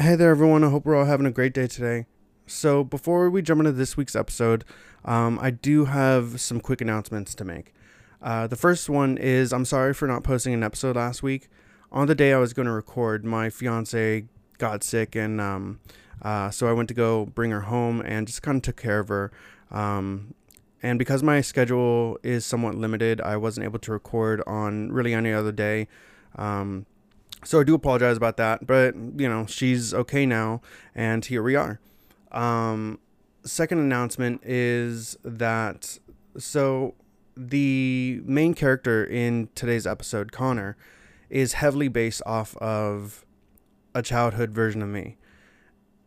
Hey there, everyone. I hope we're all having a great day today. So, before we jump into this week's episode, um, I do have some quick announcements to make. Uh, the first one is I'm sorry for not posting an episode last week. On the day I was going to record, my fiance got sick, and um, uh, so I went to go bring her home and just kind of took care of her. Um, and because my schedule is somewhat limited, I wasn't able to record on really any other day. So I do apologize about that, but you know, she's okay now, and here we are. Um, second announcement is that so the main character in today's episode, Connor, is heavily based off of a childhood version of me.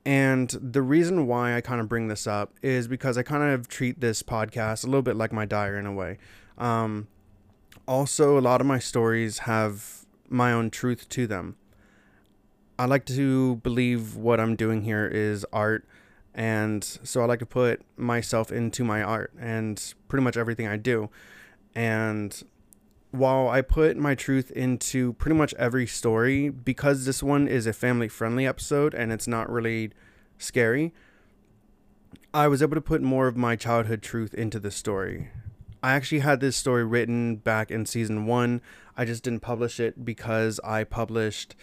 And the reason why I kind of bring this up is because I kind of treat this podcast a little bit like my diary in a way. Um, also, a lot of my stories have my own truth to them. I like to believe what I'm doing here is art, and so I like to put myself into my art and pretty much everything I do. And while I put my truth into pretty much every story, because this one is a family friendly episode and it's not really scary, I was able to put more of my childhood truth into the story. I actually had this story written back in season one. I just didn't publish it because I published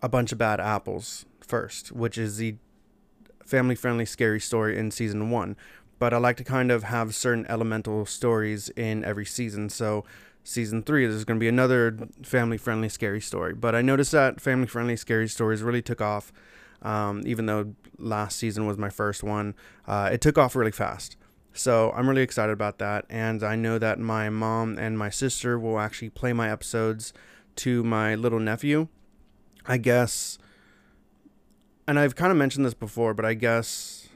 a bunch of bad apples first, which is the family friendly scary story in season one. But I like to kind of have certain elemental stories in every season. So, season three, there's going to be another family friendly scary story. But I noticed that family friendly scary stories really took off. Um, even though last season was my first one, uh, it took off really fast. So I'm really excited about that. And I know that my mom and my sister will actually play my episodes to my little nephew. I guess, and I've kind of mentioned this before, but I guess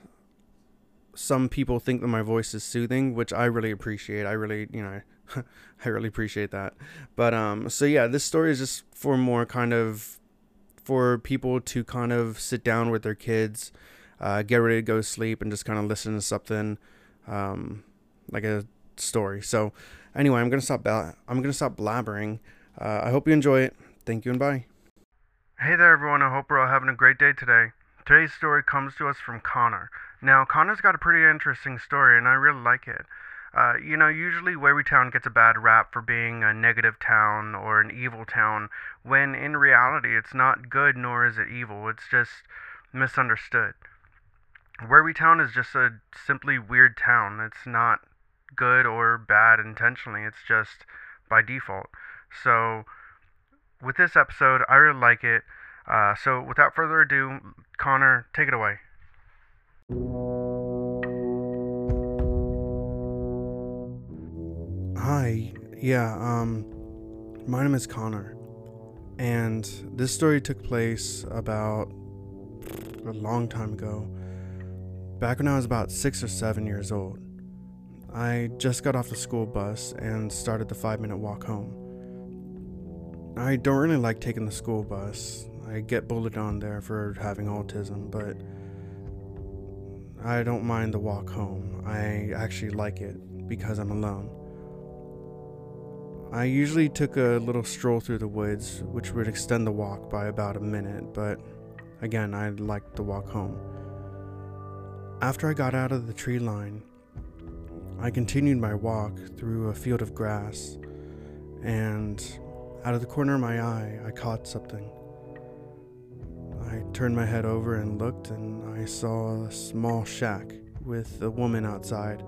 some people think that my voice is soothing, which I really appreciate. I really, you know, I really appreciate that. But um, so yeah, this story is just for more kind of for people to kind of sit down with their kids, uh, get ready to go to sleep, and just kind of listen to something um, like a story. So anyway, I'm gonna stop. I'm gonna stop blabbering. Uh, I hope you enjoy it. Thank you and bye. Hey there, everyone. I hope we're all having a great day today. Today's story comes to us from Connor. Now, Connor's got a pretty interesting story, and I really like it. Uh, you know, usually Town gets a bad rap for being a negative town or an evil town, when in reality it's not good nor is it evil. It's just misunderstood. Town is just a simply weird town. It's not good or bad intentionally, it's just by default. So, with this episode, I really like it. Uh, so, without further ado, Connor, take it away. Hi, yeah, um, my name is Connor, and this story took place about a long time ago back when I was about six or seven years old. I just got off the school bus and started the five minute walk home. I don't really like taking the school bus. I get bullied on there for having autism, but I don't mind the walk home. I actually like it because I'm alone. I usually took a little stroll through the woods, which would extend the walk by about a minute, but again, I liked the walk home. After I got out of the tree line, I continued my walk through a field of grass, and out of the corner of my eye, I caught something. I turned my head over and looked, and I saw a small shack with a woman outside,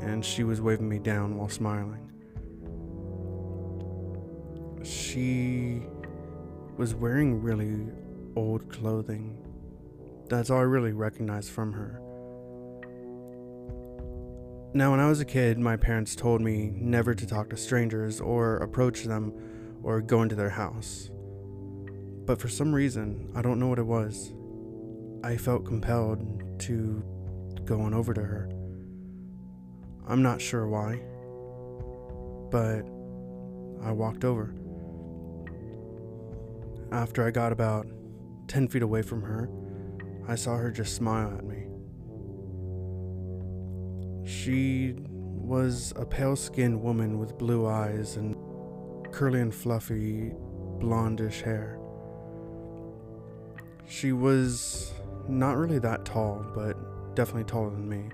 and she was waving me down while smiling. She was wearing really old clothing. That's all I really recognized from her. Now, when I was a kid, my parents told me never to talk to strangers or approach them or go into their house. But for some reason, I don't know what it was, I felt compelled to go on over to her. I'm not sure why, but I walked over. After I got about 10 feet away from her, I saw her just smile at me. She was a pale skinned woman with blue eyes and curly and fluffy blondish hair. She was not really that tall, but definitely taller than me.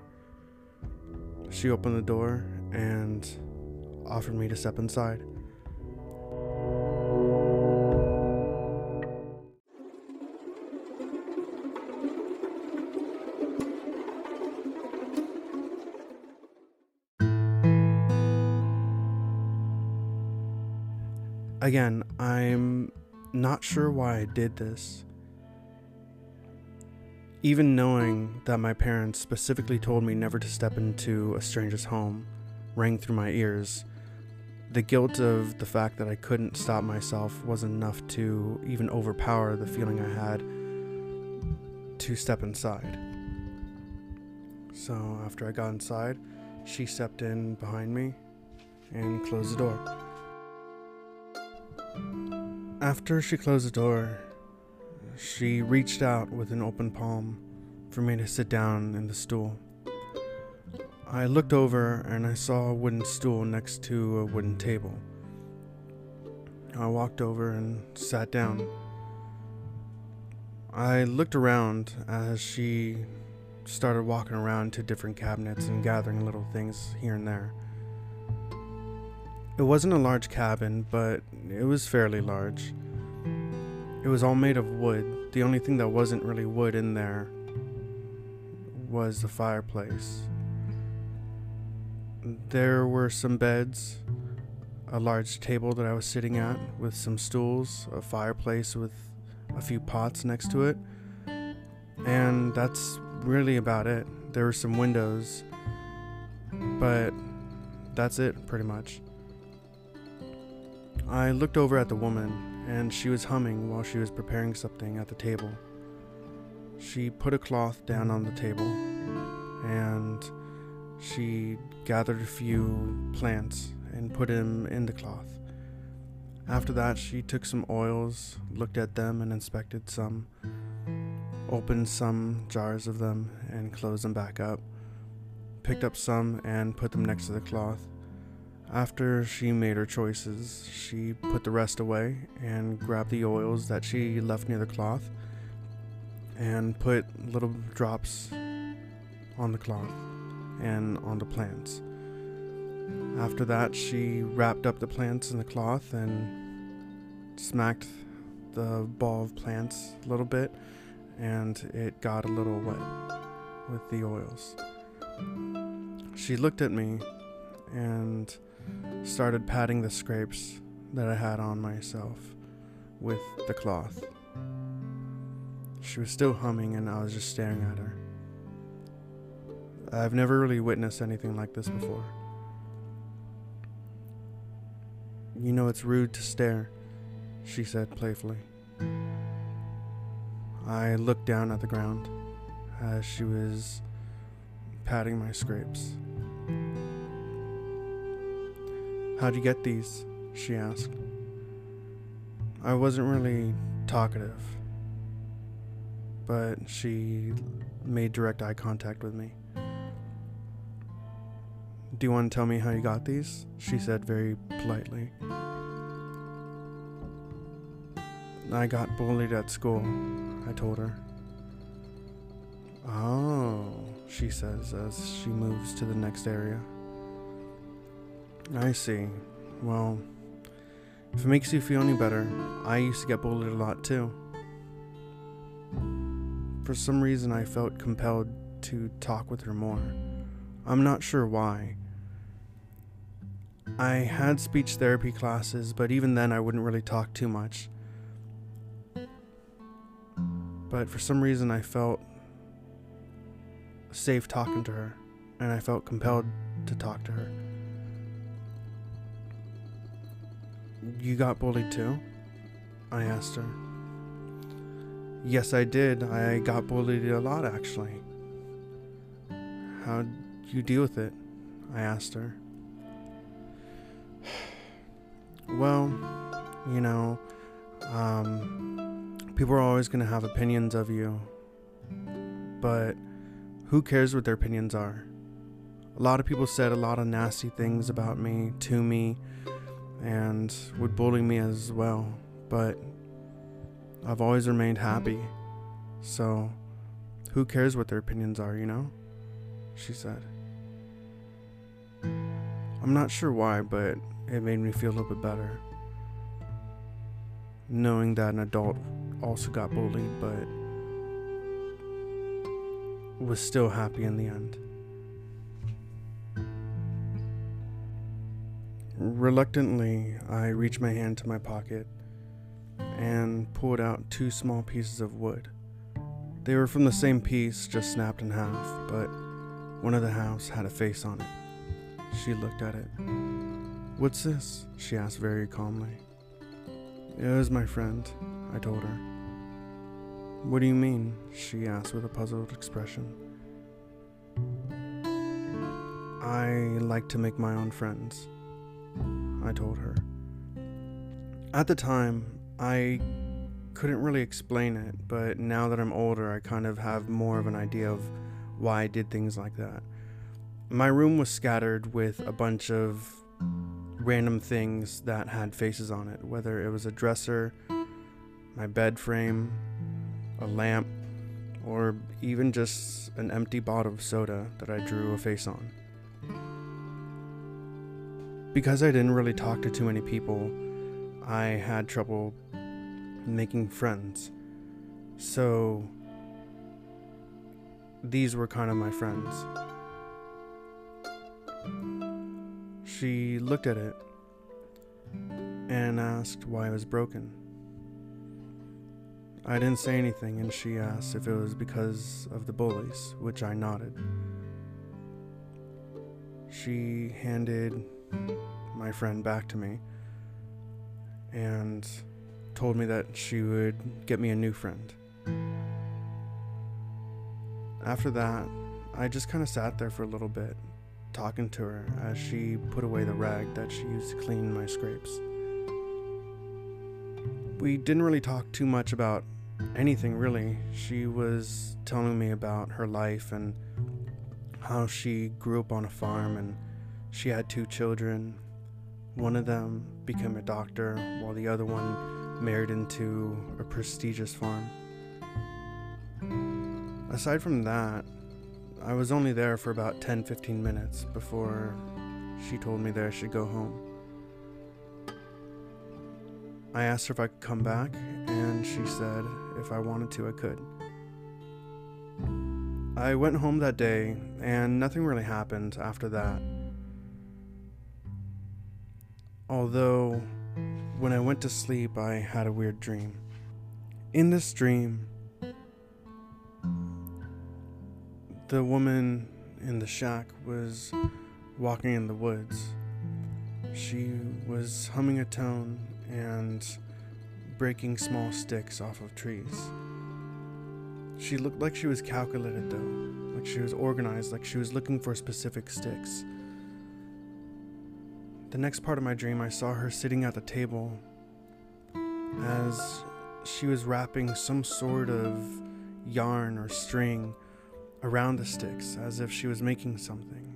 She opened the door and offered me to step inside. Again, I'm not sure why I did this. Even knowing that my parents specifically told me never to step into a stranger's home rang through my ears, the guilt of the fact that I couldn't stop myself was enough to even overpower the feeling I had to step inside. So after I got inside, she stepped in behind me and closed the door. After she closed the door, she reached out with an open palm for me to sit down in the stool. I looked over and I saw a wooden stool next to a wooden table. I walked over and sat down. I looked around as she started walking around to different cabinets and gathering little things here and there. It wasn't a large cabin, but it was fairly large. It was all made of wood. The only thing that wasn't really wood in there was the fireplace. There were some beds, a large table that I was sitting at with some stools, a fireplace with a few pots next to it, and that's really about it. There were some windows, but that's it pretty much. I looked over at the woman, and she was humming while she was preparing something at the table. She put a cloth down on the table, and she gathered a few plants and put them in the cloth. After that, she took some oils, looked at them, and inspected some, opened some jars of them, and closed them back up, picked up some and put them next to the cloth, after she made her choices, she put the rest away and grabbed the oils that she left near the cloth and put little drops on the cloth and on the plants. After that, she wrapped up the plants in the cloth and smacked the ball of plants a little bit, and it got a little wet with the oils. She looked at me and started patting the scrapes that I had on myself with the cloth. She was still humming, and I was just staring at her. I've never really witnessed anything like this before. You know, it's rude to stare, she said playfully. I looked down at the ground as she was patting my scrapes. How'd you get these? she asked. I wasn't really talkative, but she made direct eye contact with me. Do you want to tell me how you got these? She said very politely. I got bullied at school, I told her. Oh, she says as she moves to the next area. I see. Well, if it makes you feel any better, I used to get bullied a lot too. For some reason, I felt compelled to talk with her more. I'm not sure why. I had speech therapy classes, but even then, I wouldn't really talk too much. But for some reason, I felt safe talking to her, and I felt compelled to talk to her. You got bullied too? I asked her. Yes, I did. I got bullied a lot, actually. How'd you deal with it? I asked her. Well, you know, um, people are always going to have opinions of you, but who cares what their opinions are? A lot of people said a lot of nasty things about me, to me, and would bully me as well, but I've always remained happy So, who cares what their opinions are, you know? She said. I'm not sure why, but it made me feel a little bit better. Knowing that an adult also got bullied, but was still happy in the end. Reluctantly, I reached my hand to my pocket and pulled out two small pieces of wood. They were from the same piece, just snapped in half, but one of the halves had a face on it. She looked at it. What's this? she asked very calmly. It was my friend, I told her. What do you mean? she asked with a puzzled expression. I like to make my own friends, I told her. At the time, I couldn't really explain it, but now that I'm older, I kind of have more of an idea of why I did things like that. My room was scattered with a bunch of random things that had faces on it, whether it was a dresser, my bed frame, a lamp, or even just an empty bottle of soda that I drew a face on. Because I didn't really talk to too many people, I had trouble making friends. So, these were kind of my friends. She looked at it and asked why it was broken. I didn't say anything, and she asked if it was because of the bullies, which I nodded. She handed my friend back to me and told me that she would get me a new friend. After that, I just kind of sat there for a little bit, talking to her as she put away the rag that she used to clean my scrapes. We didn't really talk too much about anything really. She was telling me about her life and how she grew up on a farm and she had two children. One of them became a doctor, while the other one married into a prestigious farm. Aside from that, I was only there for about 10 15 minutes before she told me that I should go home. I asked her if I could come back, and she said if I wanted to, I could. I went home that day, and nothing really happened after that. Although, when I went to sleep, I had a weird dream. In this dream, the woman in the shack was walking in the woods. She was humming a tune and breaking small sticks off of trees. She looked like she was calculated though, like she was organized, like she was looking for specific sticks. The next part of my dream, I saw her sitting at the table as she was wrapping some sort of yarn or string around the sticks as if she was making something,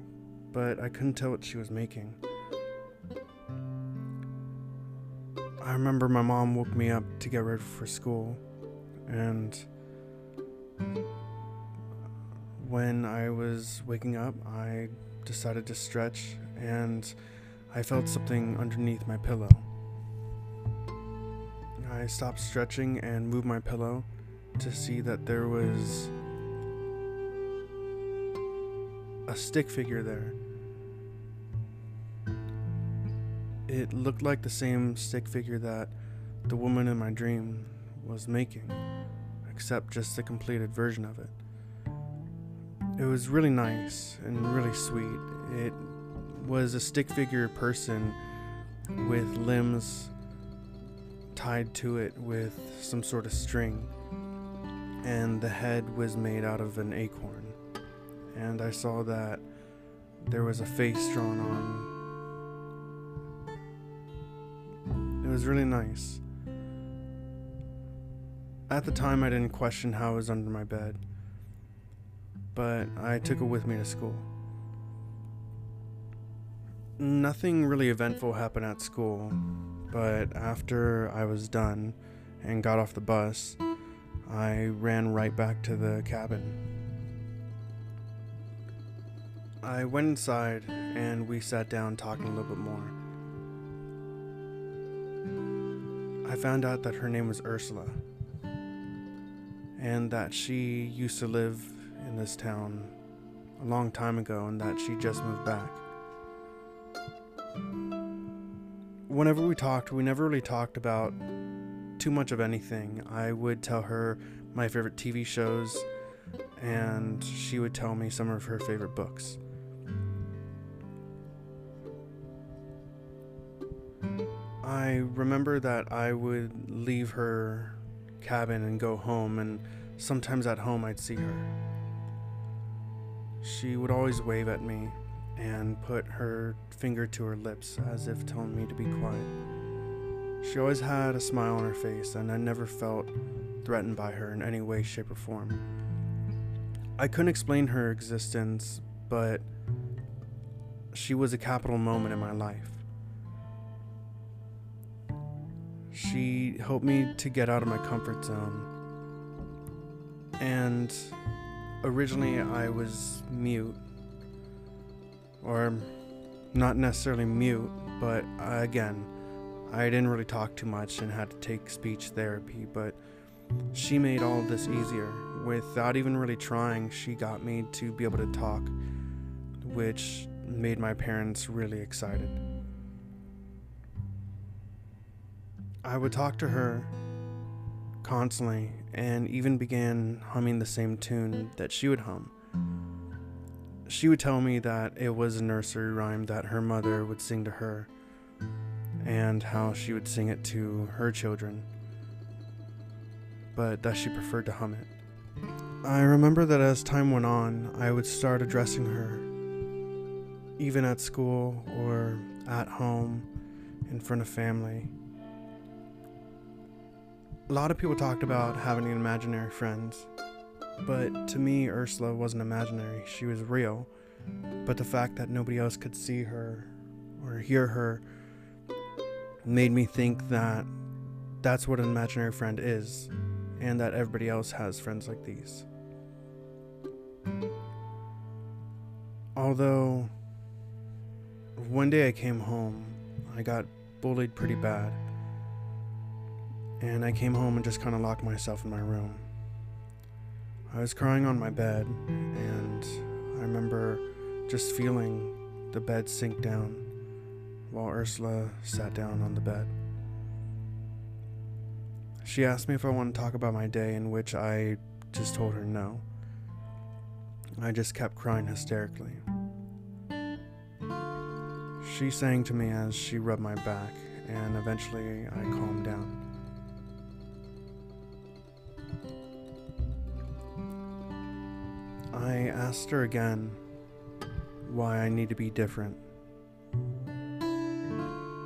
but I couldn't tell what she was making. I remember my mom woke me up to get ready for school, and when I was waking up, I decided to stretch and I felt something underneath my pillow. I stopped stretching and moved my pillow to see that there was a stick figure there. It looked like the same stick figure that the woman in my dream was making, except just a completed version of it. It was really nice and really sweet. Was a stick figure person with limbs tied to it with some sort of string, and the head was made out of an acorn. And I saw that there was a face drawn on It was really nice. At the time, I didn't question how it was under my bed, but I took it with me to school. Nothing really mm-hmm. eventful happened at school, but after I was done and got off the bus, I ran right back to the cabin. I went inside and we sat down talking a little bit more. I found out that her name was Ursula and that she used to live in this town a long time ago and that she just moved back. Whenever we talked, we never really talked about too much of anything. I would tell her my favorite TV shows, and she would tell me some of her favorite books. I remember that I would leave her cabin and go home, and sometimes at home I'd see her. She would always wave at me and put her finger to her lips as if telling me to be quiet. She always had a smile on her face, and I never felt threatened by her in any way, shape, or form. I couldn't explain her existence, but she was a capital moment in my life. She helped me to get out of my comfort zone. And originally I was mute, or not necessarily mute, but uh, again, I didn't really talk too much and had to take speech therapy, but she made all of this easier. Without even really trying, she got me to be able to talk, which made my parents really excited. I would talk to her constantly and even began humming the same tune that she would hum. She would tell me that it was a nursery rhyme that her mother would sing to her and how she would sing it to her children, but that she preferred to hum it. I remember that as time went on, I would start addressing her, even at school or at home in front of family. A lot of people talked about having imaginary friends, but to me, Ursula wasn't imaginary. She was real. But the fact that nobody else could see her or hear her made me think that that's what an imaginary friend is, and that everybody else has friends like these. Although, one day I came home, I got bullied pretty bad and I came home and just kind of locked myself in my room. I was crying on my bed, and I remember just feeling the bed sink down while Ursula sat down on the bed. She asked me if I wanted to talk about my day, in which I just told her no. I just kept crying hysterically. She sang to me as she rubbed my back, and eventually I calmed down. I asked her again why I need to be different.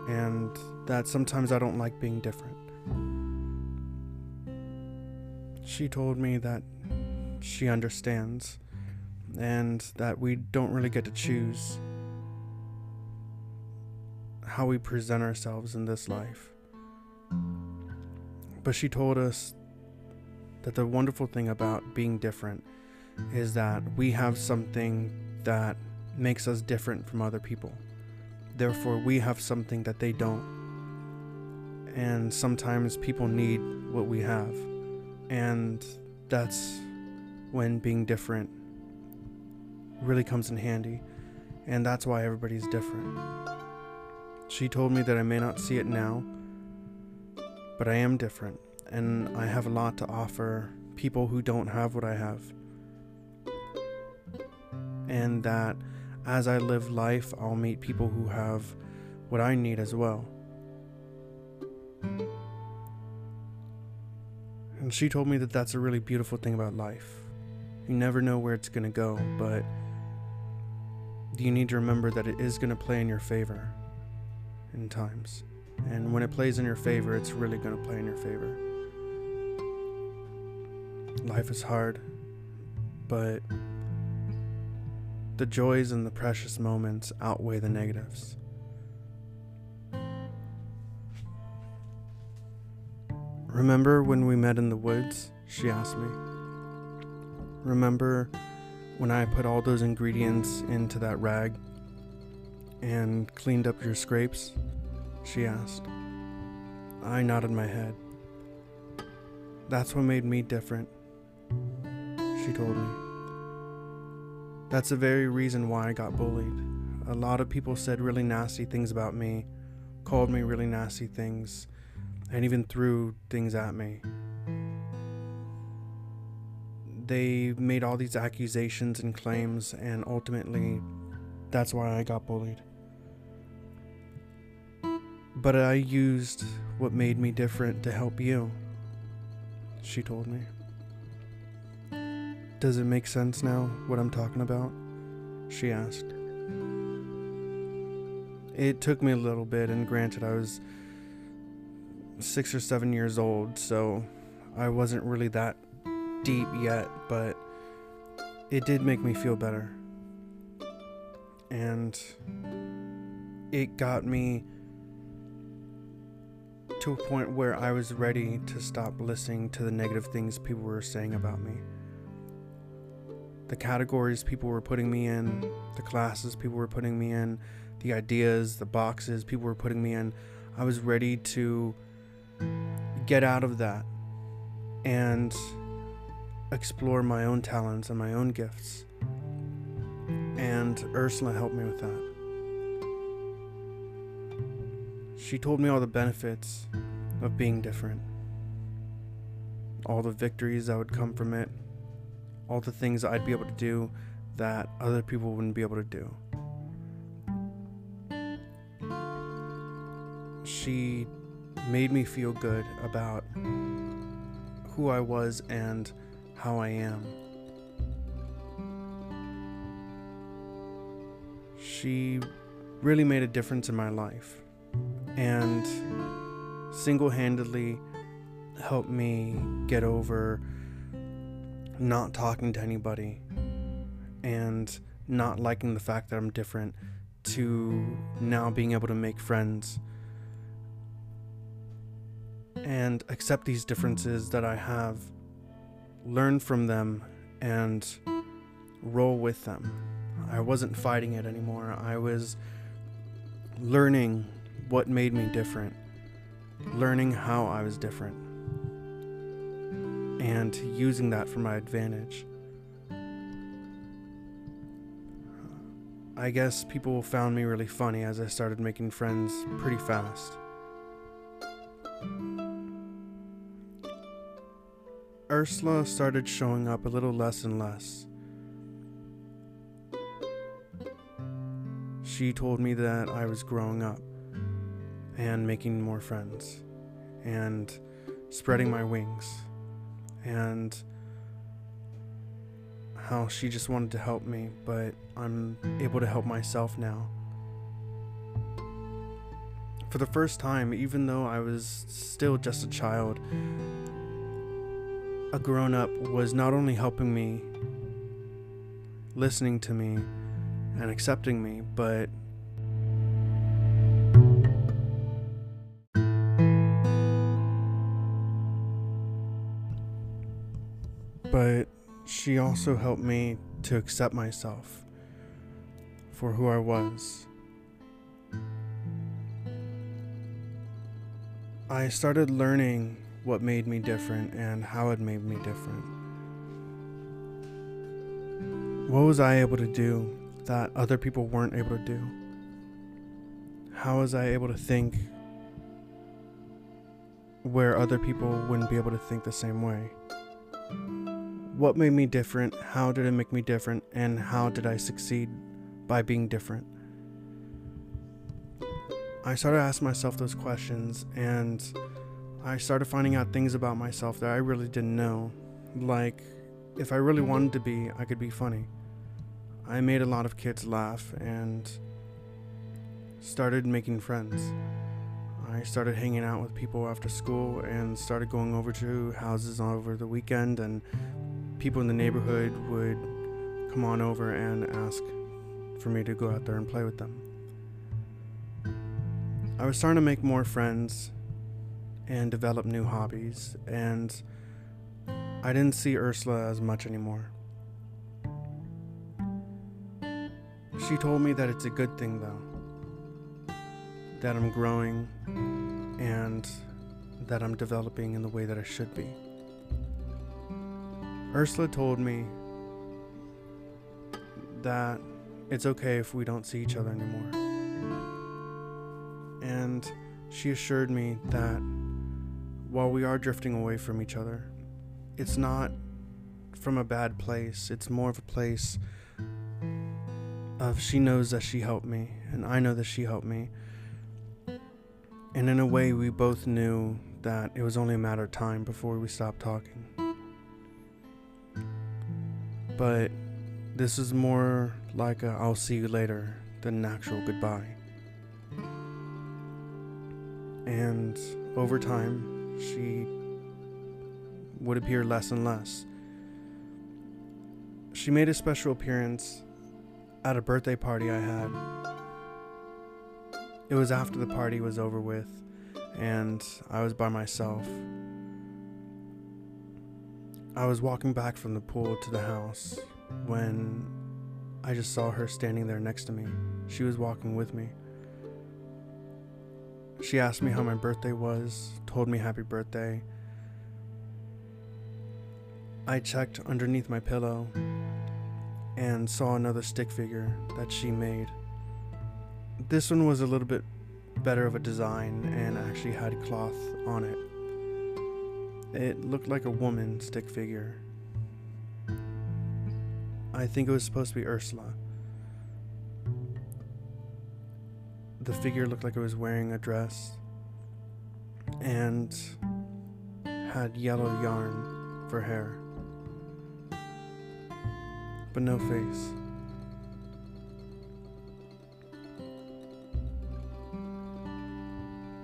And that sometimes I don't like being different. She told me that she understands and that we don't really get to choose how we present ourselves in this life. But she told us that the wonderful thing about being different is that we have something that makes us different from other people. Therefore, we have something that they don't. And sometimes people need what we have. And that's when being different really comes in handy. And that's why everybody's different. She told me that I may not see it now, but I am different. And I have a lot to offer people who don't have what I have and that as I live life, I'll meet people who have what I need as well. And she told me that that's a really beautiful thing about life. You never know where it's going to go, but you need to remember that it is going to play in your favor in times. And when it plays in your favor, it's really going to play in your favor. Life is hard, but the joys and the precious moments outweigh the negatives. Remember when we met in the woods? She asked me. Remember when I put all those ingredients into that rag and cleaned up your scrapes? She asked. I nodded my head. That's what made me different, she told me. That's the very reason why I got bullied. A lot of people said really nasty things about me, called me really nasty things, and even threw things at me. They made all these accusations and claims, and ultimately, that's why I got bullied. But I used what made me different to help you, she told me. Does it make sense now, what I'm talking about? She asked. It took me a little bit, and granted, I was six or seven years old, so I wasn't really that deep yet, but it did make me feel better. And it got me to a point where I was ready to stop listening to the negative things people were saying about me. The categories people were putting me in, the classes people were putting me in, the ideas, the boxes people were putting me in. I was ready to get out of that and explore my own talents and my own gifts. And Ursula helped me with that. She told me all the benefits of being different, all the victories that would come from it, all the things I'd be able to do that other people wouldn't be able to do. She made me feel good about who I was and how I am. She really made a difference in my life and single handedly helped me get over not talking to anybody and not liking the fact that I'm different to now being able to make friends and accept these differences that I have, learn from them, and roll with them. I wasn't fighting it anymore. I was learning what made me different, learning how I was different, and using that for my advantage. I guess people found me really funny as I started making friends pretty fast. Ursula started showing up a little less and less. She told me that I was growing up and making more friends and spreading my wings and how she just wanted to help me, but I'm able to help myself now. For the first time, even though I was still just a child, a grown up was not only helping me, listening to me, and accepting me, but but she also mm. helped me to accept myself for who I was. I started learning what made me different and how it made me different. What was I able to do that other people weren't able to do? How was I able to think where other people wouldn't be able to think the same way? What made me different? How did it make me different? And how did I succeed by being different? I started asking myself those questions and I started finding out things about myself that I really didn't know. Like, if I really wanted to be, I could be funny. I made a lot of kids laugh and started making friends. I started hanging out with people after school and started going over to houses over the weekend, and people in the neighborhood would come on over and ask for me to go out there and play with them. I was starting to make more friends and develop new hobbies. And I didn't see Ursula as much anymore. She told me that it's a good thing, though. That I'm growing and that I'm developing in the way that I should be. Ursula told me that it's okay if we don't see each other anymore. And she assured me that while we are drifting away from each other, it's not from a bad place. It's more of a place of she knows that she helped me, and I know that she helped me. And in a way, we both knew that it was only a matter of time before we stopped talking. But this is more like a I'll see you later than an actual goodbye. And over time, she would appear less and less. She made a special appearance at a birthday party I had. It was after the party was over with, and I was by myself. I was walking back from the pool to the house when I just saw her standing there next to me. She was walking with me. She asked me how my birthday was, told me happy birthday. I checked underneath my pillow and saw another stick figure that she made. This one was a little bit better of a design and actually had cloth on it. It looked like a woman stick figure. I think it was supposed to be Ursula. The figure looked like it was wearing a dress and had yellow yarn for hair but no face.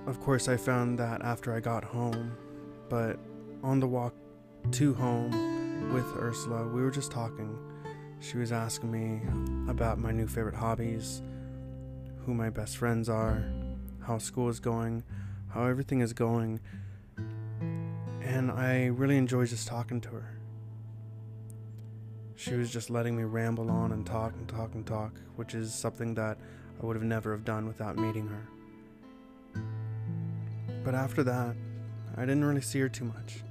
Of course, I found that after I got home, but on the walk to home with Ursula, we were just talking. She was asking me about my new favorite hobbies, who my best friends are, how school is going, how everything is going, and I really enjoy just talking to her. She was just letting me ramble on and talk and talk and talk, which is something that I would have never have done without meeting her. But after that, I didn't really see her too much.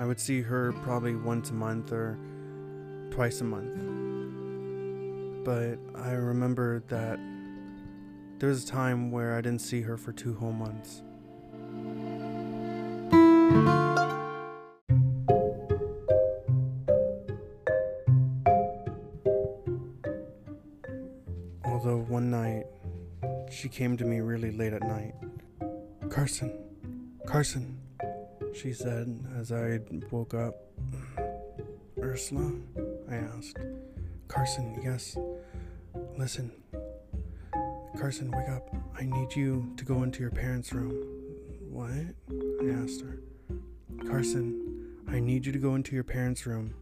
I would see her probably once a month or twice a month. But I remember that there was a time where I didn't see her for two whole months. Although one night, she came to me really late at night. Carson, Carson, she said as I woke up. Ursula? I asked. Carson, yes. Listen. Carson, wake up. I need you to go into your parents' room. What? I asked her. Carson, I need you to go into your parents' room.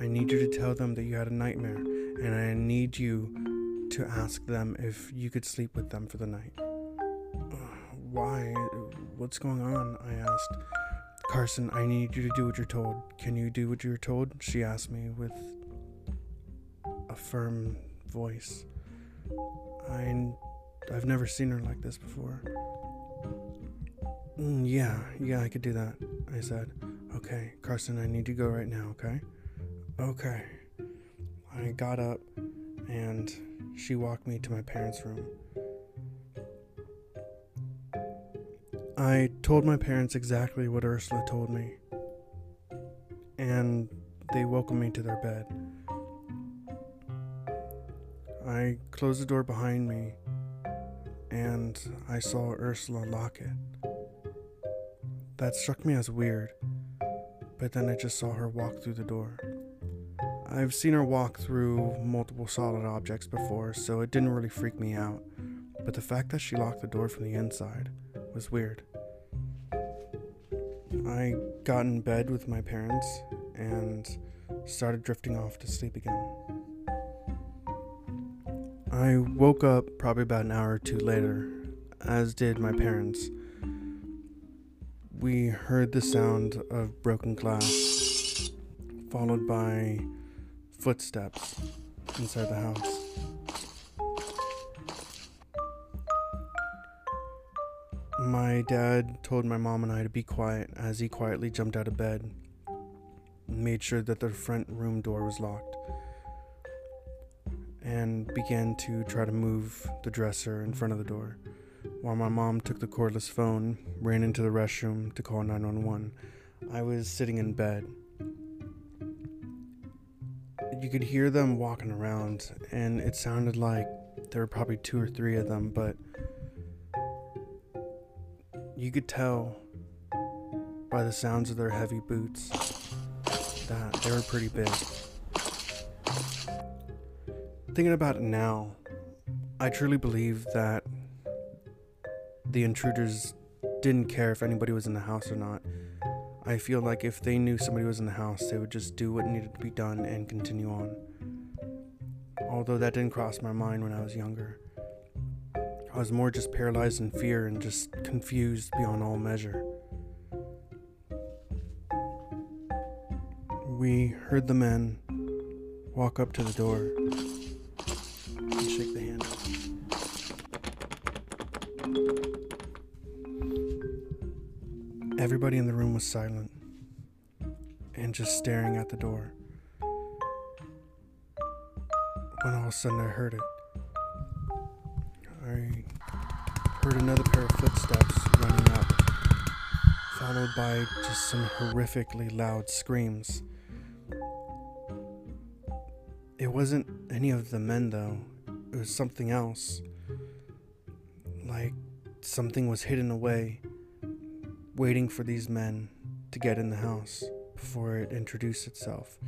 I need you to tell them that you had a nightmare, and I need you to ask them if you could sleep with them for the night. Why? What's going on? I asked. Carson, I need you to do what you're told. Can you do what you're told? She asked me with a firm voice. I, I've never seen her like this before. Mm, yeah, yeah, I could do that, I said. Okay, Carson, I need to go right now, okay? Okay. I got up and she walked me to my parents' room. I told my parents exactly what Ursula told me, and they welcomed me to their bed. I closed the door behind me, and I saw Ursula lock it. That struck me as weird, but then I just saw her walk through the door. I've seen her walk through multiple solid objects before, so it didn't really freak me out. But the fact that she locked the door from the inside was weird. I got in bed with my parents and started drifting off to sleep again. I woke up probably about an hour or two later, as did my parents. we heard the sound of broken glass, followed by footsteps inside the house. My dad told my mom and I to be quiet as he quietly jumped out of bed and made sure that the front room door was locked and began to try to move the dresser in front of the door while my mom took the cordless phone, ran into the restroom to call 911. I was sitting in bed. You could hear them walking around, and it sounded like there were probably two or three of them, but you could tell by the sounds of their heavy boots that they were pretty big. Thinking about it now, I truly believe that the intruders didn't care if anybody was in the house or not. I feel like if they knew somebody was in the house, they would just do what needed to be done and continue on. Although that didn't cross my mind when I was younger. I was more just paralyzed in fear and just confused beyond all measure. We heard the men walk up to the door and shake the handle. Everybody in the room was silent and just staring at the door. When all of a sudden I heard it. I heard another pair of footsteps running up, followed by just some horrifically loud screams. It wasn't any of the men, though, it was something else. Like something was hidden away waiting for these men to get in the house before it introduced itself.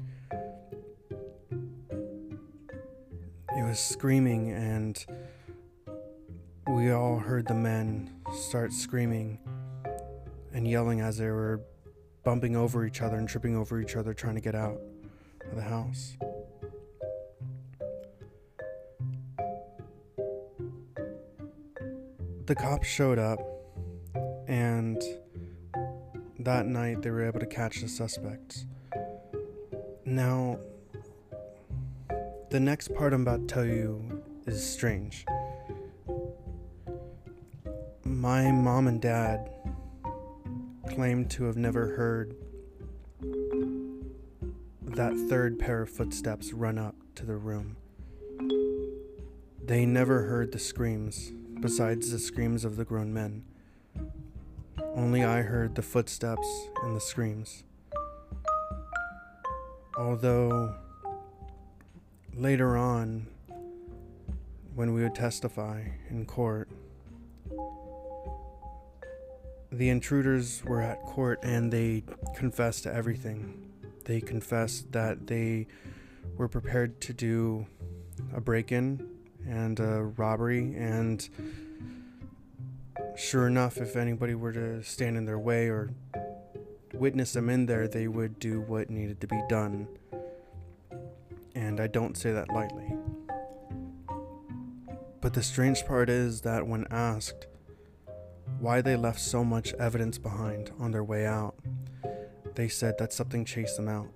It was screaming, and we all heard the men start screaming and yelling as they were bumping over each other and tripping over each other trying to get out of the house. The cops showed up and that night, they were able to catch the suspects. Now, the next part I'm about to tell you is strange. My mom and dad claimed to have never heard that third pair of footsteps run up to the room. They never heard the screams, besides the screams of the grown men. Only I heard the footsteps and the screams. Although later on, when we would testify in court, the intruders were at court and they confessed to everything. They confessed that they were prepared to do a break in and a robbery and sure enough, if anybody were to stand in their way or witness them in there, they would do what needed to be done. And I don't say that lightly. But the strange part is that when asked why they left so much evidence behind on their way out, they said that something chased them out.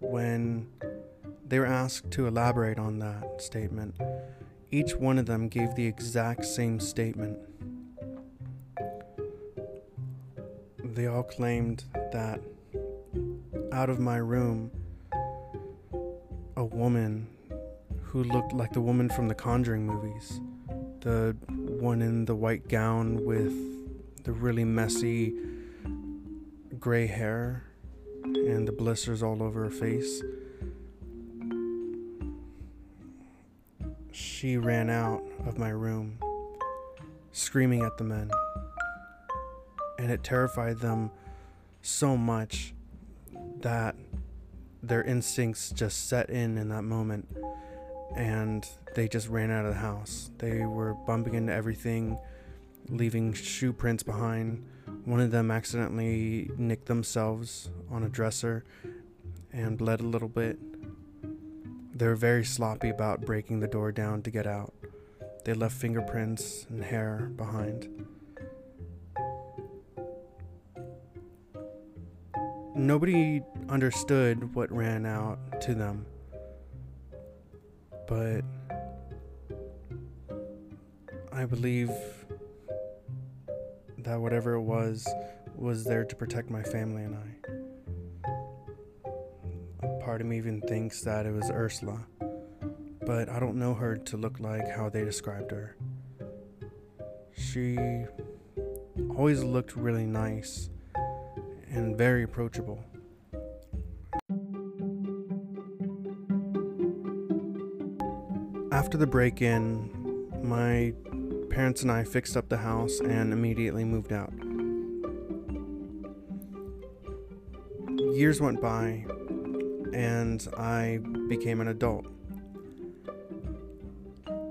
When they were asked to elaborate on that statement, each one of them gave the exact same statement. They all claimed that out of my room, a woman who looked like the woman from the Conjuring movies, the one in the white gown with the really messy gray hair and the blisters all over her face. she ran out of my room, screaming at the men. And it terrified them so much that their instincts just set in in that moment and they just ran out of the house. They were bumping into everything, leaving shoe prints behind. One of them accidentally nicked themselves on a dresser and bled a little bit. They were very sloppy about breaking the door down to get out. They left fingerprints and hair behind. nobody understood what ran out to them. But I believe that whatever it was was there to protect my family and I. Part of me even thinks that it was Ursula, but I don't know her to look like how they described her. She always looked really nice and very approachable. After the break in, my parents and I fixed up the house and immediately moved out. Years went by, and I became an adult.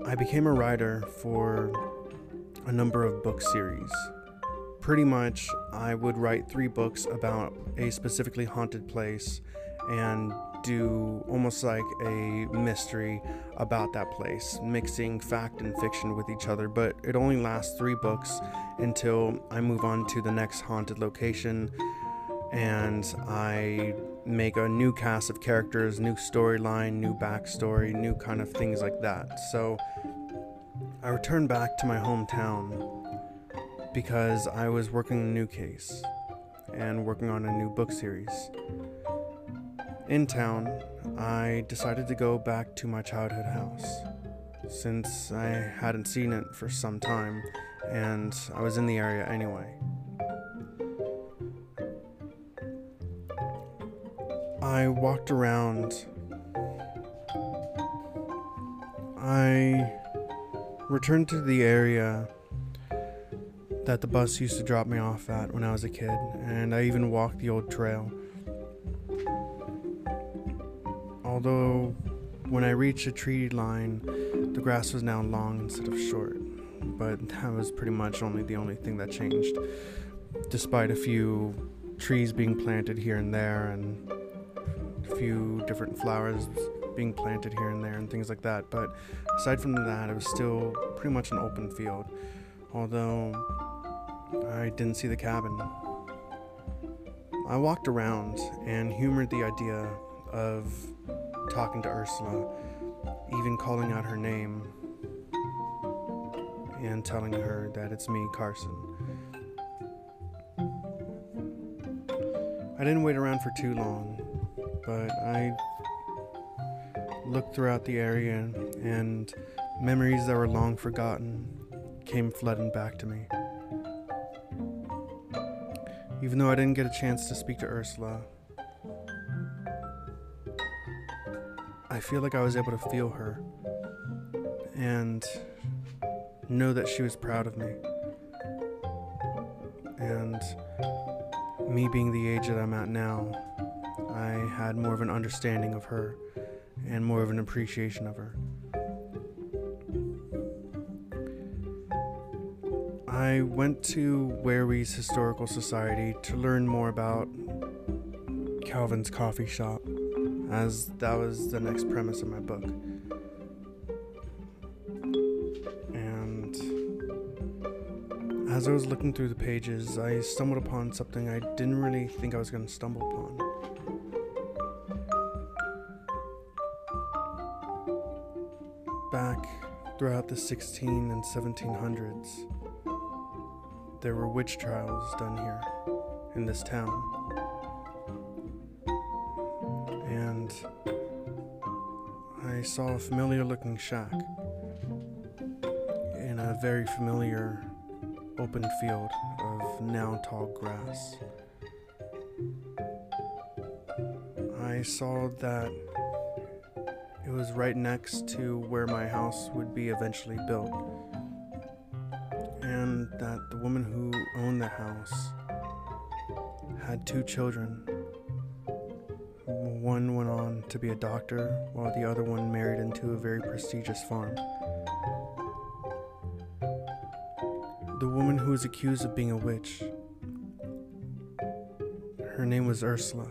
I became a writer for a number of book series. Pretty much, I would write three books about a specifically haunted place and do almost like a mystery about that place, mixing fact and fiction with each other. But it only lasts three books until I move on to the next haunted location and I make a new cast of characters, new storyline, new backstory, new kind of things like that. So I returned back to my hometown because I was working a new case and working on a new book series. In town, I decided to go back to my childhood house since I hadn't seen it for some time and I was in the area anyway. I walked around. I returned to the area that the bus used to drop me off at when I was a kid, and I even walked the old trail. Although, when I reached a tree line, the grass was now long instead of short, but that was pretty much only the only thing that changed, despite a few trees being planted here and there, and a few different flowers being planted here and there, and things like that. But aside from that, it was still pretty much an open field. Although I didn't see the cabin. I walked around and humored the idea of talking to Ursula, even calling out her name and telling her that it's me, Carson. I didn't wait around for too long, but I looked throughout the area and memories that were long forgotten came flooding back to me. Even though I didn't get a chance to speak to Ursula, I feel like I was able to feel her and know that she was proud of me. And me being the age that I'm at now, I had more of an understanding of her and more of an appreciation of her. I went to Warewe's Historical Society to learn more about Calvin's coffee shop, as that was the next premise of my book. And as I was looking through the pages, I stumbled upon something I didn't really think I was going to stumble upon. Back throughout the 16 and 1700s, there were witch trials done here in this town. Saw a familiar looking shack in a very familiar open field of now tall grass. I saw that it was right next to where my house would be eventually built and that the woman who owned the house had two children. One went on to be a doctor, while the other one married into a very prestigious farm. The woman who was accused of being a witch, her name was Ursula.